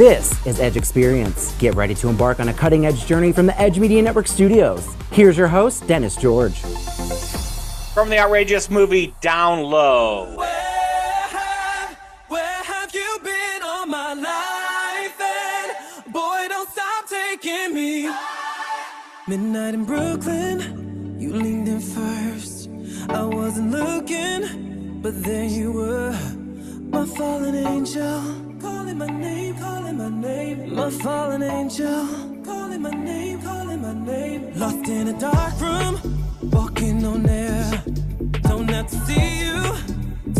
This is Edge Experience. Get ready to embark on a cutting edge journey from the Edge Media Network studios. Here's your host, Dennis George. From the outrageous movie Down Low. Where have, where have you been all my life? And boy, don't stop taking me. Midnight in Brooklyn, you leaned in first. I wasn't looking, but there you were. My fallen angel, calling my name, calling my name. My fallen angel, calling my name, calling my name. Lost in a dark room, walking on air. Don't have to see you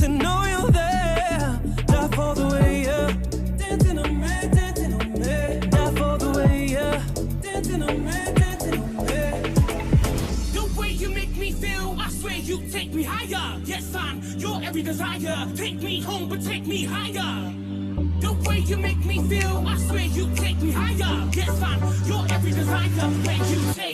to know you're there. Die for the way you dancing on me, dancing on me. Die for the way you dancing on me, dancing on me. The way you make me feel, I swear you take me higher. Yes, I'm your every desire. Take me home, but take me higher. Way you make me feel, I swear you take me higher. Yes, I'm your every desire. When you take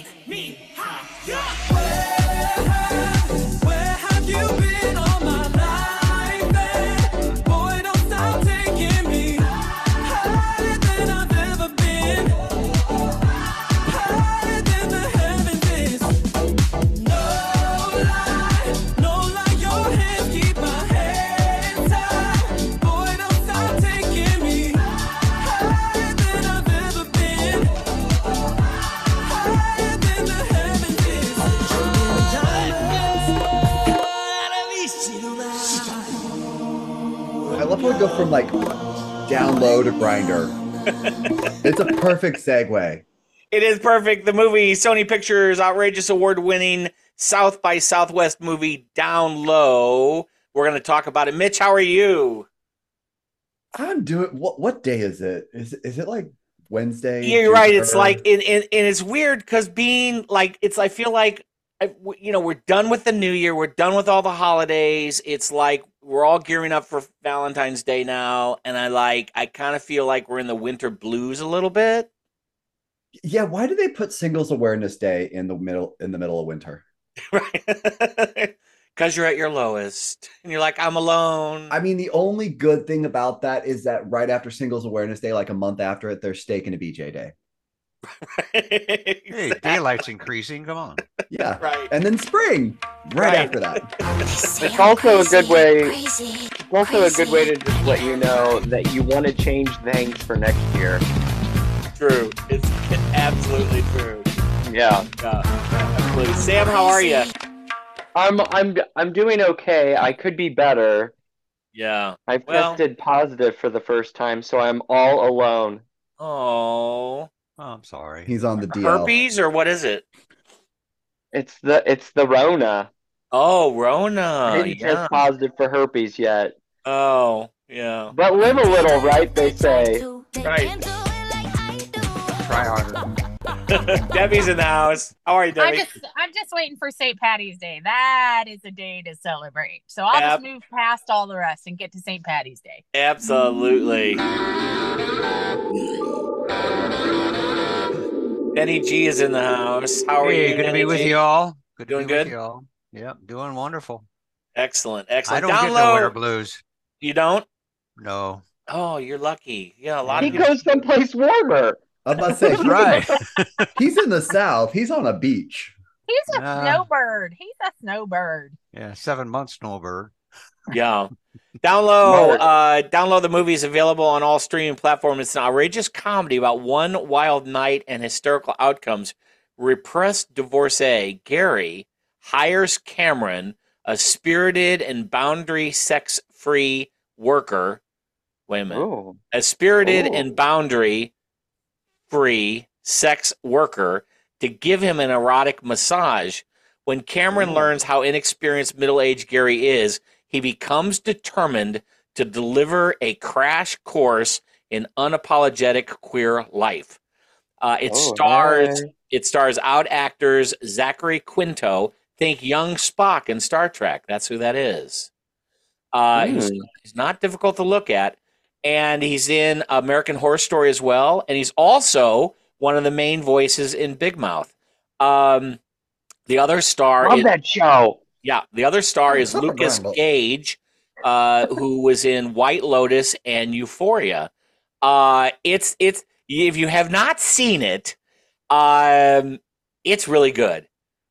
I love how we go from like down low to Grindr. it's a perfect segue. It is perfect. The movie Sony Pictures outrageous award winning South by Southwest movie Down Low. We're going to talk about it. Mitch, how are you? I'm doing what what day is it? Is is it like Wednesday? Yeah, you're right. It's like, and, and, and it's weird because being like, it's, I feel like, I- you know, we're done with the new year. We're done with all the holidays. It's like we're all gearing up for Valentine's Day now. And I like, I kind of feel like we're in the winter blues a little bit. Yeah, why do they put Singles Awareness Day in the middle in the middle of winter? right? Because you're at your lowest and you're like, I'm alone. I mean, the only good thing about that is that right after Singles Awareness Day, like a month after it, there's Steak and a BJ Day. Hey, daylight's increasing. Come on. Yeah. Right. And then spring, right, Right. after that. It's also a good way. It's also a good way to just let you know that you want to change things for next year. True. It's absolutely true. Yeah, Yeah, absolutely. Sam, how are you? I'm I'm I'm doing okay. I could be better. Yeah. I've Well- tested positive for the first time, so I'm all alone. Oh. Oh, I'm sorry. He's on the DL. Herpes or what is it? It's the it's the Rona. Oh, Rona. didn't Yeah. test positive for herpes yet, Oh, yeah. but live a little, right? They say. Right. Try harder. Debbie's in the house. How are you, Debbie? I'm just I'm just waiting for St. Patty's Day. That is a day to celebrate. So I'll Yep. just move past all the rest and get to St. Patty's Day. Absolutely. Benny G is in the house. How are Hey, you? good to be with G? you all. Good to Doing be with good? you all. Yep, doing wonderful. Excellent, excellent. I don't Down get low. the winter blues. You don't? No. Oh, you're lucky. Yeah, a lot He of people. goes someplace warmer. I was about to say, That's right. he's in the South. He's on a beach. He's a Nah. snowbird. He's a snowbird. Yeah, seven months snowbird. Yeah. Down Low uh download the movie is available on all streaming platforms. It's an outrageous comedy about one wild night and hysterical outcomes. Repressed divorcee Gary hires Cameron, a spirited and boundary sex free worker. Wait a minute. Oh, A spirited Ooh. and boundary free sex worker to give him an erotic massage. When Cameron Ooh. learns how inexperienced middle aged Gary is, he becomes determined to deliver a crash course in unapologetic queer life. Uh, it Oh, stars hey. it stars out actors Zachary Quinto. Think young Spock in Star Trek. That's who that is. Uh, he's, Hmm. he's not difficult to look at, and he's in American Horror Story as well. And he's also one of the main voices in Big Mouth. Um, the other star Love is, that show. Yeah, the other star is Lucas Gramble? Gage, uh, who was in White Lotus and Euphoria. Uh, it's it's if you have not seen it, um, it's really good.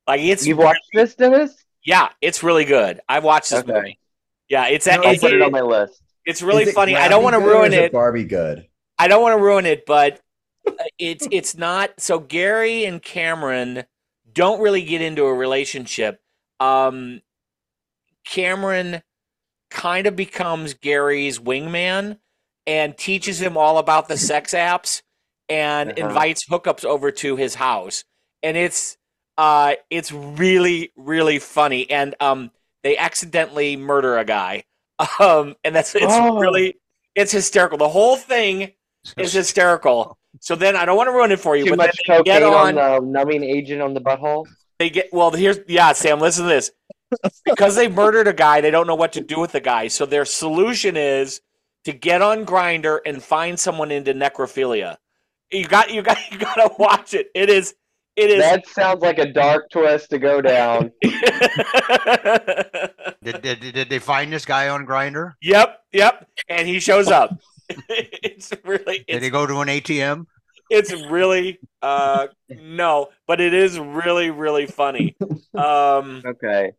Like it's You've watched this, Dennis? yeah, it's really good. I've watched this Okay. movie. Yeah, it's No, I'll put it on my list. it's really Is it funny. I don't want to good or ruin is it. Barbie good. I don't want to ruin it, but uh, it's it's not. So Gary and Cameron don't really get into a relationship. Um, Cameron kind of becomes Gary's wingman and teaches him all about the sex apps and Uh-huh. invites hookups over to his house. And it's uh it's really really funny and um they accidentally murder a guy. Um and that's it's Oh. really it's hysterical. The whole thing is hysterical. So then I don't want to ruin it for you, Too but much they get cocaine on on the numbing agent on the butthole. They get well here's yeah sam listen to this. Because they murdered a guy they don't know what to do with the guy. So their solution is to get on Grindr and find someone into necrophilia. You got you got you got to watch it. It is it is. That sounds like a dark twist to go down. Did, did, did they find this guy on Grindr? yep yep. And he shows up. It's really Did he go to an ATM? It's really uh no but it is really really funny um Okay,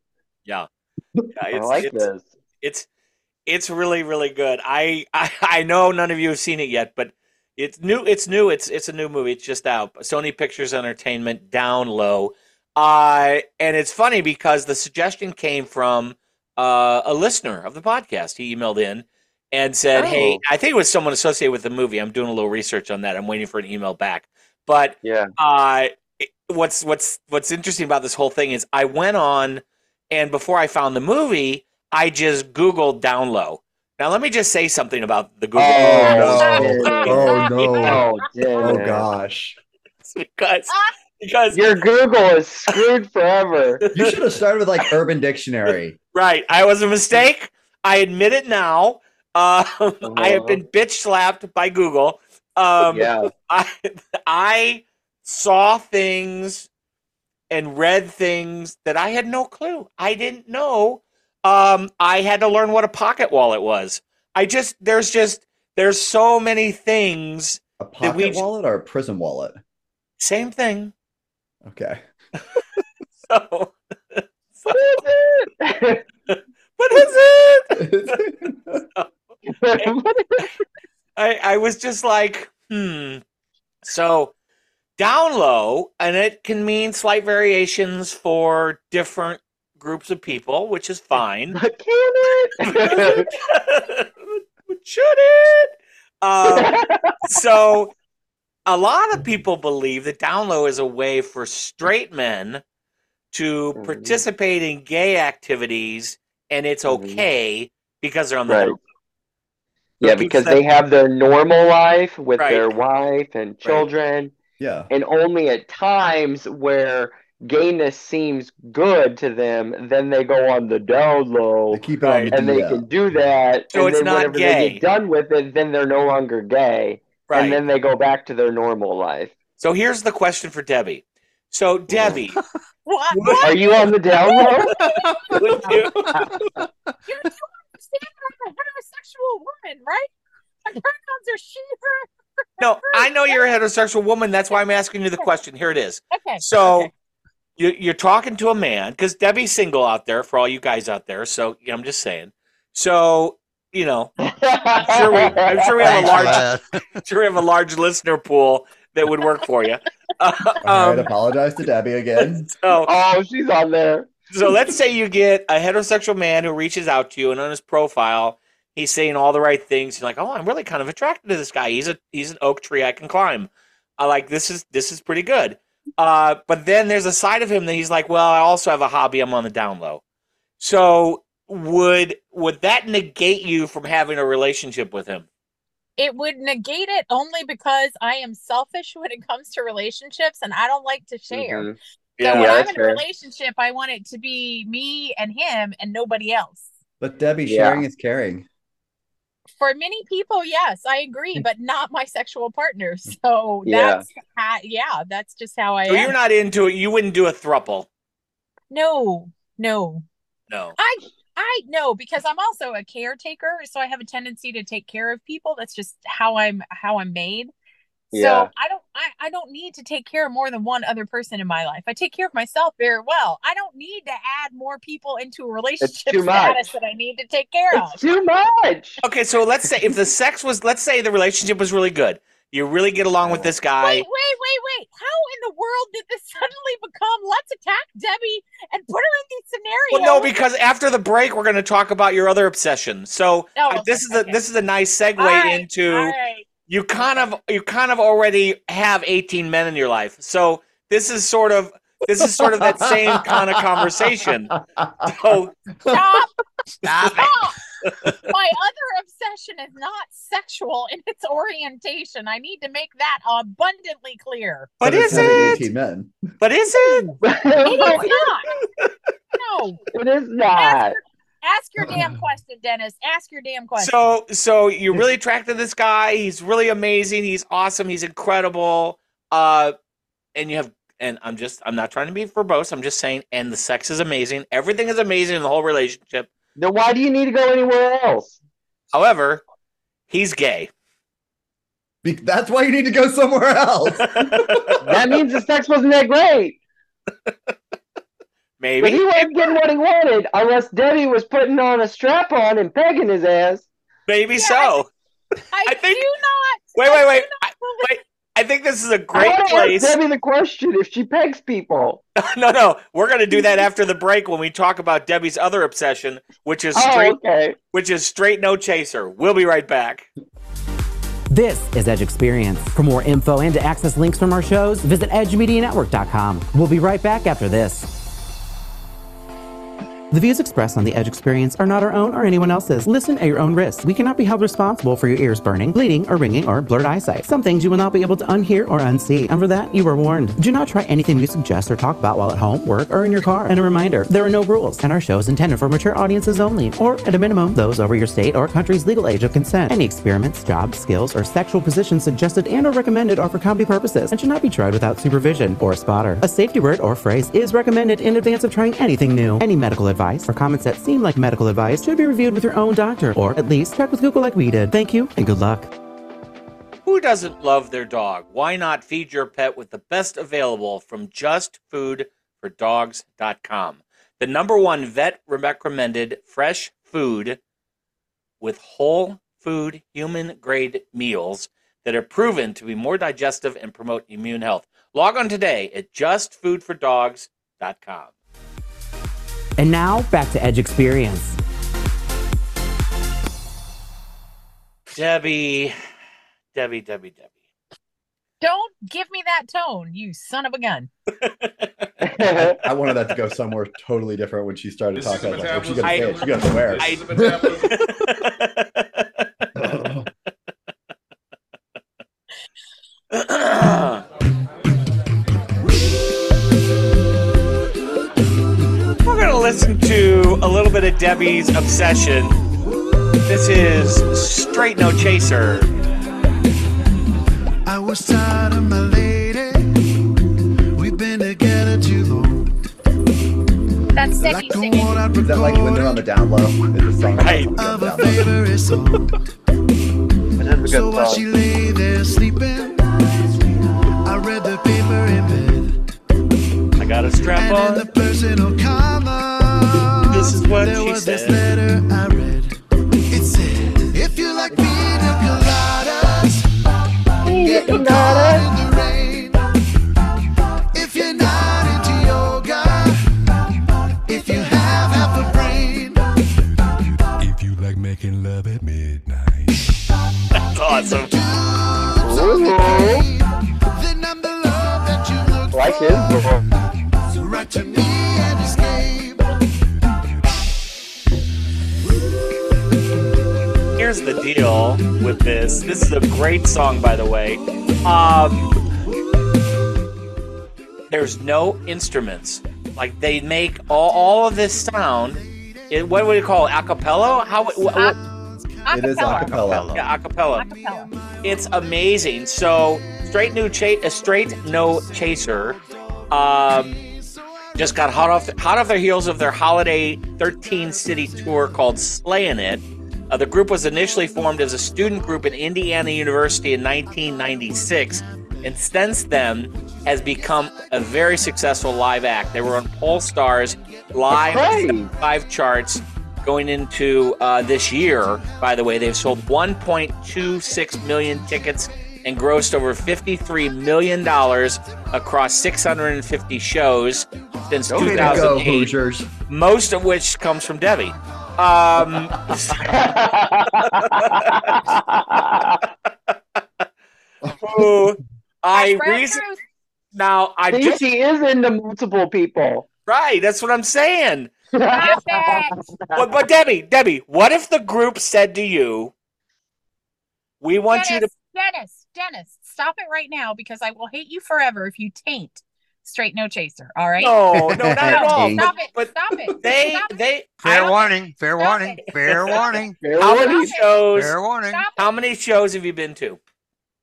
yeah, yeah I like it's, this. it's it's really really good. I, I I know none of you have seen it yet, but it's new. It's new. It's it's a new movie. It's just out. Sony Pictures Entertainment, down low. Uh, and it's funny because the suggestion came from uh, a listener of the podcast. He emailed in and said, "Hey, Oh. I think it was someone associated with the movie. I'm doing a little research on that. I'm waiting for an email back." But Yeah. uh, what's what's what's interesting about this whole thing is I went on and before I found the movie, I just Googled down low. Now let me just say something about the Google Oh, no. Oh, no. Oh, Oh gosh. because because Your Google is screwed forever. You should have started with like Urban Dictionary. right, I was a mistake. I admit it now. Um, I have been bitch slapped by Google. Um, yeah. I I saw things and read things that I had no clue. I didn't know. Um, I had to learn what a pocket wallet was. I just there's just there's so many things. A we pocket j- wallet or a prison wallet? Same thing. Okay. So What is it? what is it? Is- I, I was just like, hmm. So down low, and it can mean slight variations for different groups of people, which is fine. But can it? Should it? Um, so a lot of people believe that down low is a way for straight men to Mhm. participate in gay activities, and it's Mhm. okay because they're on the Right. Down yeah, because they have their normal life with Right. their wife and children, Yeah. and only at times where gayness seems good to them, then they go on the down low. They keep on Right. and they DL. can do that. So and it's then not whenever they gay. get done with it, then they're no longer gay. Right. And then they go back to their normal life. So here's the question for Debbie. So Debbie, What? would, Are you on the down low? would you, You do understand that I'm a heterosexual woman, right? My pronouns are she, her. no, I know you're a heterosexual woman. That's why I'm asking you the question. Here it is. Okay. So okay. you, you're talking to a man because Debbie's single out there for all you guys out there. So yeah, I'm just saying. So you know, sure we- I'm sure we have a Thanks for large- sure we have a large listener pool that would work for you. Uh, All right, um, apologize to Debbie again. so oh, she's on there. so let's say you get a heterosexual man who reaches out to you and on his profile he's saying all the right things you're like oh i'm really kind of attracted to this guy he's a he's an oak tree i can climb i like this is this is pretty good uh, but then there's a side of him that he's like well i also have a hobby i'm on the down low so would would that negate you from having a relationship with him it would negate it only because I am selfish when it comes to relationships and I don't like to share. Mhm. So Yeah, when I'm that's in a fair. relationship, I want it to be me and him and nobody else. But Debbie, Yeah. sharing is caring. For many people, yes, I agree, mm. but not my sexual partner. Mm. So Yeah. that's how, yeah, that's just how I so am. you're not into it you wouldn't do a thruple no, no. no I I know because I'm also a caretaker, so I have a tendency to take care of people. That's just how I'm how I'm made. Yeah. So I don't I, I don't need to take care of more than one other person in my life. I take care of myself very well. I don't need to add more people into a relationship too much. status that I need to take care of. Too much. Okay, so let's say if the sex was, let's say the relationship was really good. You really get along with this guy. Wait, wait, wait, wait. How in the world did this suddenly become let's attack Debbie and put her in these scenarios? Well, no, because after the break, we're going to talk about your other obsession. So Oh, uh, this is a okay. this is a nice segue All right, into all right. You kind of you kind of already have 18 men in your life. So this is sort of this is sort of that same kind of conversation. So Stop. Stop it. My other obsession is not sexual in its orientation. I need to make that abundantly clear. but it's is it? 18 men. But is it? It is not. No. it is not. Ask your damn question, Dennis. Ask your damn question. So so you're really attracted to this guy. He's really amazing. He's awesome. He's incredible. Uh, and you have and I'm just I'm not trying to be verbose. I'm just saying. And the sex is amazing. Everything is amazing in the whole relationship. Then why do you need to go anywhere else? However, he's gay. Be- That's why you need to go somewhere else. That means the sex wasn't that great. Maybe. But he wasn't getting what he wanted unless Debbie was putting on a strap on and pegging his ass. Maybe Yeah, so. I, I think- do not. Wait, wait, wait. I, wait. I think this is a great want to place. ask Debbie the question if she pegs people. no, no. We're going to do that after the break when we talk about Debbie's other obsession, which is Oh, straight okay. which is straight no chaser. We'll be right back. This is Edge Experience. For more info and to access links from our shows, visit edgemedianetwork.com. We'll be right back after this. The views expressed on the Edge Experience are not our own or anyone else's. Listen at your own risk. We cannot be held responsible for your ears burning, bleeding, or ringing, or blurred eyesight. Some things you will not be able to unhear or unsee, and for that, you are warned. Do not try anything we suggest or talk about while at home, work, or in your car. And a reminder, there are no rules, and our show is intended for mature audiences only, or at a minimum, those over your state or country's legal age of consent. Any experiments, jobs, skills, or sexual positions suggested and or recommended are for comedy purposes and should not be tried without supervision or a spotter. A safety word or phrase is recommended in advance of trying anything new. Any medical advice or comments that seem like medical advice should be reviewed with your own doctor, or at least check with Google like we did. Thank you and good luck. Who doesn't love their dog? Why not feed your pet with the best available from justfoodfordogs.com? The number one vet recommended fresh food with whole food human grade meals that are proven to be more digestive and promote immune health. Log on today at justfoodfordogs.com. And now back to Edge Experience. Debbie, Debbie, Debbie, Debbie. Don't give me that tone, you son of a gun. I wanted that to go somewhere totally different when she started This talking. I was like, oh, she's gonna I- say it. She's gonna swear. I- This listen to a little bit of Debbie's obsession. This is Straight No Chaser. I was tired of my lady. We've been together too long. That's Like Debbie to singing. Is that like when they're on the down low? Is the song Right. of a on the down low? favorite song. That is a So good while she lay there sleeping, I read the paper in bed. I got a strap And in the on. What there she was this letter I read. With this. This is a great song, by the way. Um, there's no instruments. Like they make all, all of this sound. It, what would you call it? Acapella? How? What, what, It is acapella. yeah, acapella. Acapella. It's amazing. So straight new cha- a straight no chaser. Um, just got hot off hot off their heels of their holiday 13 city tour called Slaying It. Uh, the group was initially formed as a student group at Indiana University in 1996, and since then has become a very successful live act. They were on Pollstar's live five charts going into uh, this year. By the way, they've sold 1.26 million tickets and grossed over 53 million dollars across 650 shows since go, 2008 Hoosiers. most of which comes from Debbie. Um, who I Hashtag reason now I See, just she is into multiple people. right. That's what I'm saying. But, but Debbie, Debbie, what if the group said to you, "We want you to Dennis, Dennis, Dennis, stop it right now because I will hate you forever if you taint straight no chaser. All right? no, no, not at all." stop it. but stop it. they stop it. they I Fair warning. Fair Stop warning. it. Fair Stop warning. How Stop many it. shows? Fair warning. Stop it. How many shows have you been to?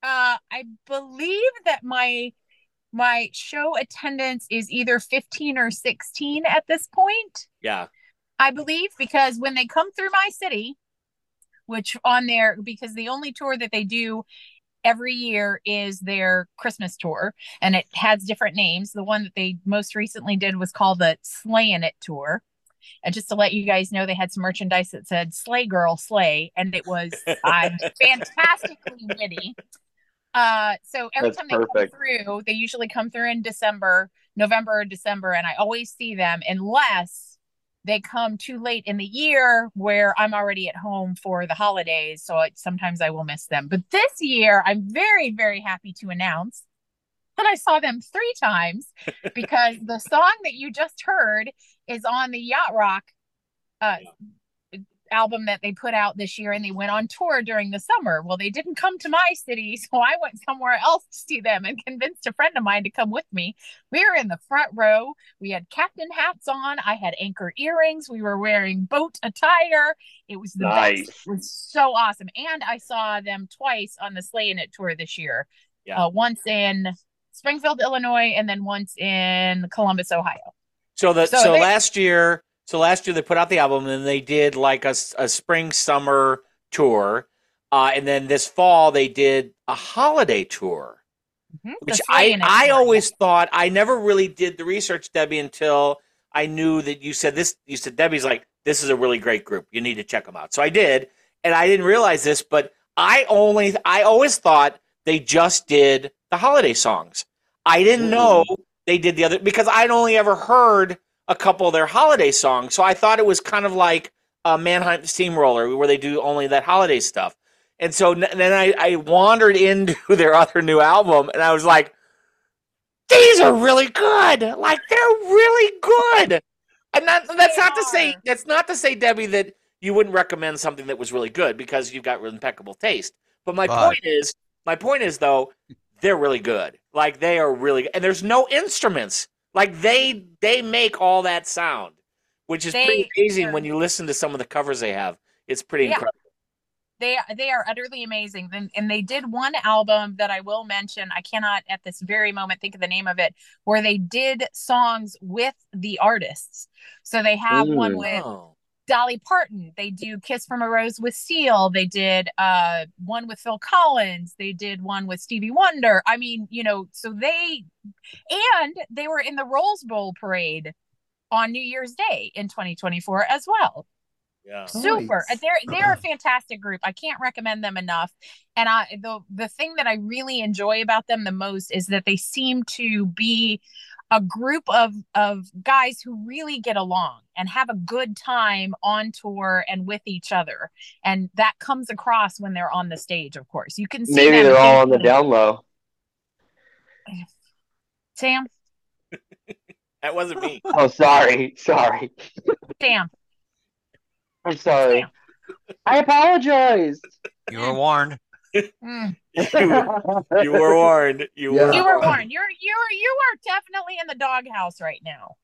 Uh, I believe that my my show attendance is either 15 or 16 at this point. Yeah. I believe because when they come through my city, which on their because the only tour that they do every year is their Christmas tour and it has different names. The one that they most recently did was called the Slayin' It tour. And just to let you guys know, they had some merchandise that said "Slay Girl Slay," and it was uh, fantastically witty. Uh, so every That's time they perfect. come through, they usually come through in December, November or December, and I always see them unless they come too late in the year where I'm already at home for the holidays. So it, sometimes I will miss them. But this year, I'm very, very happy to announce that I saw them three times because the song that you just heard is on the Yacht Rock uh, album that they put out this year and they went on tour during the summer. Well, they didn't come to my city, so I went somewhere else to see them and convinced a friend of mine to come with me. We were in the front row. We had captain hats on. I had anchor earrings. We were wearing boat attire. It was the Nice. best. It was so awesome. And I saw them twice on the Slayin' It tour this year. Yeah. Uh, once in Springfield, Illinois, and then once in Columbus, Ohio. So the So so, they- last year, so last year they put out the album, and then they did like a, a spring summer tour, uh, and then this fall they did a holiday tour, Mhm. Which I I always thought I never really did the research, Debbie, until I knew that you said this. You said Debbie's like this is a really great group. You need to check them out. So I did, and I didn't realize this, but I only I always thought they just did the holiday songs. I didn't know they did the other because I'd only ever heard a couple of their holiday songs. So I thought it was kind of like a Mannheim Steamroller where they do only that holiday stuff. And so n- then I, I wandered into their other new album and I was like, these are really good. Like they're really good. And not, that's They not to say that's not to say, Debbie, that you wouldn't recommend something that was really good because you've got impeccable taste. But my But- point is, my point is though, they're really good. Like they are really, and there's no instruments. Like they they make all that sound, which is pretty amazing when you listen to some of the covers they have. It's pretty Yeah. incredible. they they are utterly amazing and, and they did one album that i will mention i cannot at this very moment think of the name of it where they did songs with the artists so they have one Mm. with Oh. Dolly parton. They do kiss from a rose with seal they did uh one with phil collins. They did one with stevie wonder. I mean you know so they and they were in the rose bowl parade on new year's day in 2024 as well Yeah. super Nice. they're they're a fantastic group i can't recommend them enough and i the the thing that i really enjoy about them the most is that they seem to be a group of of guys who really get along and have a good time on tour and with each other and that comes across when they're on the stage of course you can see Maybe they're all on the down low. sam That wasn't me. Oh, sorry, sorry. sam I'm sorry. I apologize. You were warned. Mm. You were warned. You Yeah. were. you were warned. warned you're you're you are definitely in the doghouse right now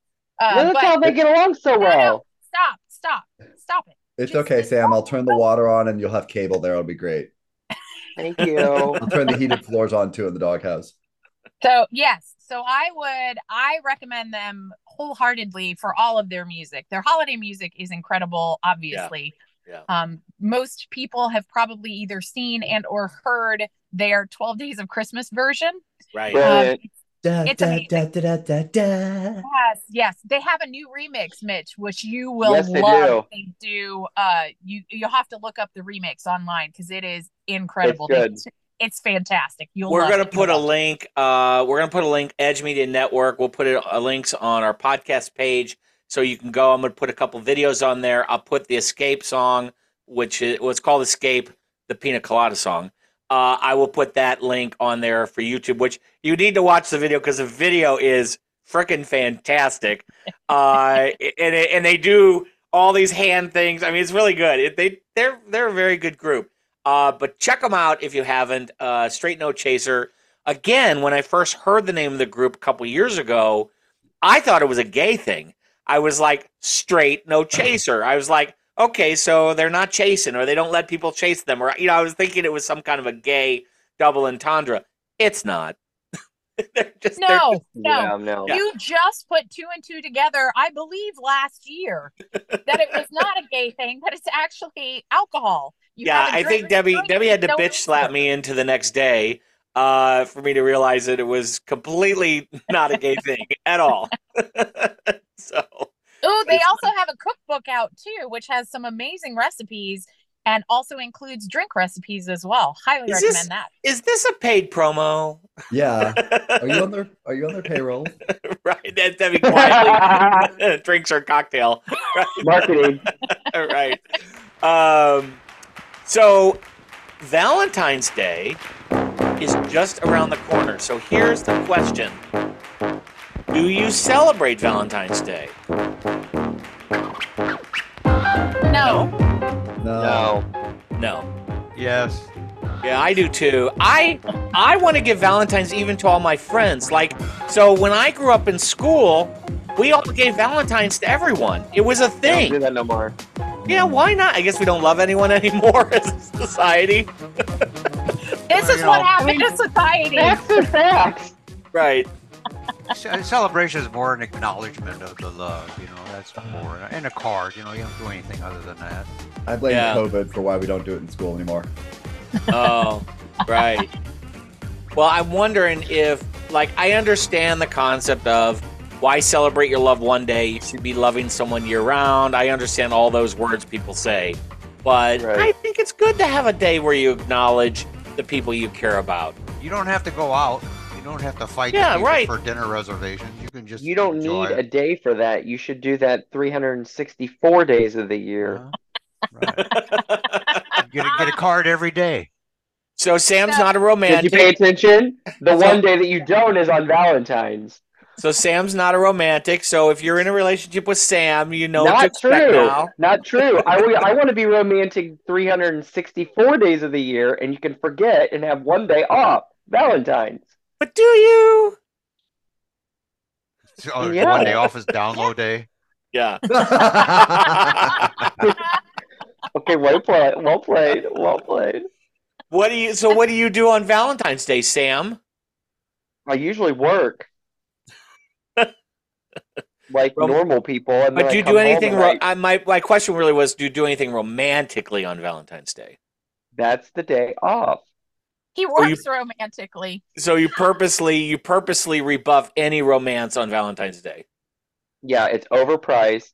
uh, That's but- how they get along so No, no, well. stop, stop, stop it. It's Just- okay, Sam. I'll turn the water on and you'll have cable there. It'll be great. Thank you. I'll turn the heated floors on too in the doghouse. So yes, So I would I recommend them wholeheartedly for all of their music. Their holiday music is incredible, obviously. Yeah. Um, most people have probably either seen and or heard their 12 Days of Christmas version. Right. Um, Da, It's da, amazing. da, da, da, da, da. Yes, yes. They have a new remix, Mitch, which you will Yes, they love. They do. Uh, you you'll have to look up the remix online because it is incredible. They- good. It's fantastic. You'll We're gonna it. put a You'll link. Uh, we're gonna put a link. Edge Media Network. We'll put it uh, links on our podcast page, so you can go. I'm gonna put a couple videos on there. I'll put the Escape song, which is what's called Escape, the Pina Colada song. Uh, I will put that link on there for YouTube, which you need to watch the video because the video is freaking fantastic. Uh, and and they do all these hand things. I mean, it's really good. It, they they're they're a very good group. Uh, but check them out if you haven't. Uh, Straight No Chaser. Again, when I first heard the name of the group a couple years ago, I thought it was a gay thing. I was like, Straight No Chaser. I was like, okay, so they're not chasing, or they don't let people chase them, or you know, I was thinking it was some kind of a gay double entendre. It's not. they're just they're No, just- no. Yeah, no. You just put two and two together, I believe, last year that it was not a gay thing, but it's actually alcohol. You yeah, have a I drink- think Debbie Debbie had to no bitch slap me into the next day uh, for me to realize that it was completely not a gay thing at all. so Oh, they It's- also have a cookbook out too, which has some amazing recipes and also includes drink recipes as well. Highly Is recommend this- that. is this a paid promo? Yeah. Are you on their Are you on their payroll? right, that Debbie quietly drinks her cocktail. Right. Marketing. right. Um, so Valentine's Day is just around the corner. So here's the question: Do you celebrate Valentine's Day? No. No. No. No. Yes. Yeah, I do too. I I want to give Valentine's even to all my friends. Like, so when I grew up in school, we all gave Valentine's to everyone. It was a Don't do thing. that no more. Yeah, why not? I guess we don't love anyone anymore as a society. This is what know- happened to society. That's the facts. Right. Ce- Celebration is more an acknowledgement of the love, you know. That's mm. more, and a card. You know, you don't do anything other than that. I blame Yeah. COVID for why we don't do it in school anymore. Oh, right. Well, I'm wondering if, like, I understand the concept of why celebrate your love one day? You should be loving someone year round. I understand all those words people say. But Right. I think it's good to have a day where you acknowledge the people you care about. You don't have to go out. You don't have to fight Yeah, people right. for dinner reservations. You can just You don't enjoy need a day for that. You should do that 364 days of the year. Uh-huh. Right. Get a, get a card every day. So Sam's not a romantic. Did you pay attention? The one day that you don't is on Valentine's. So Sam's not a romantic. So if you're in a relationship with Sam, you know what to Not true. now. Not true. I, I want to be romantic 364 days of the year, and you can forget and have one day off. Valentine's. But do you? So, oh, oh Yeah. One day off is download day. Yeah. Okay, well played. Well played. Well played. What do you? So what do you do on Valentine's Day, Sam? I usually work. like Rom- normal people, and But do you do anything? and Ro- I- I, my my question really was: Do you do anything romantically on Valentine's Day? that's the day off. He works you, romantically. So you purposely you purposely rebuff any romance on Valentine's Day. Yeah, it's overpriced.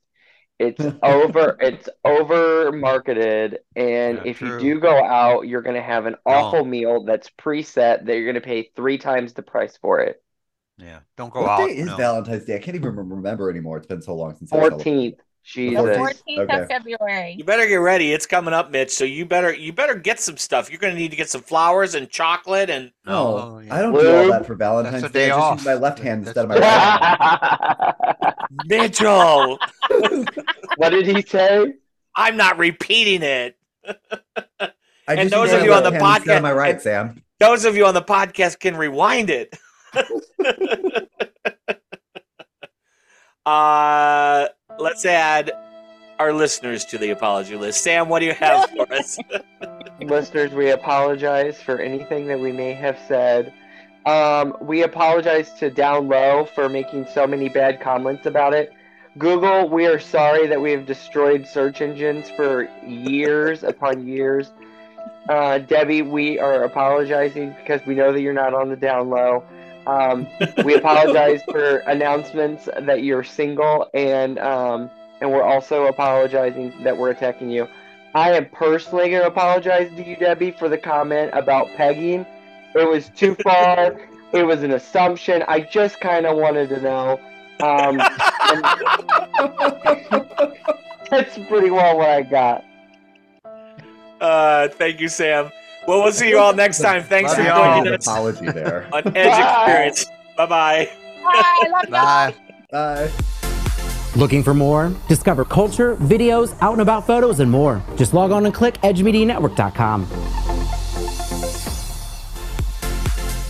It's over it's over marketed and yeah, if true. you do go out, you're going to have an awful oh. meal that's preset that you're going to pay 3 times the price for it. Yeah, don't go what out. Day is no. Valentine's Day? I can't even remember anymore. It's been so long since 14th. The 14th okay. of February. You better get ready. It's coming up, Mitch. So you better you better get some stuff. You're going to need to get some flowers and chocolate and no, oh, yeah. I don't Blue. do all that for Valentine's Day. I just use my left hand instead of my right. hand. Mitchell, what did he say? I'm not repeating it. and those of you on the podcast, am I right, Sam? Those of you on the podcast can rewind it. uh let's add our listeners to the apology list. Sam, what do you have for us? Listeners, we apologize for anything that we may have said. Um, we apologize to Down Low for making so many bad comments about it. Google, we are sorry that we have destroyed search engines for years upon years. Uh, Debbie, we are apologizing because we know that you're not on the down low. Um, we apologize for announcements that you're single, and um, and we're also apologizing that we're attacking you. I am personally going to apologize to you, Debbie, for the comment about pegging. It was too far. it was an assumption. I just kind of wanted to know. Um, that's pretty well what I got. Uh, thank you, Sam. Well, we'll see you all next time. Thanks for Love joining us apology there. on Edge Experience. Bye bye. Bye. Bye. Bye. Looking for more? Discover culture, videos, out and about photos, and more. Just log on and click edgemedianetwork.com.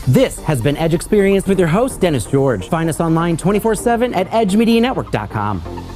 This has been Edge Experience with your host, Dennis George. Find us online 24 7 at edgemedianetwork.com.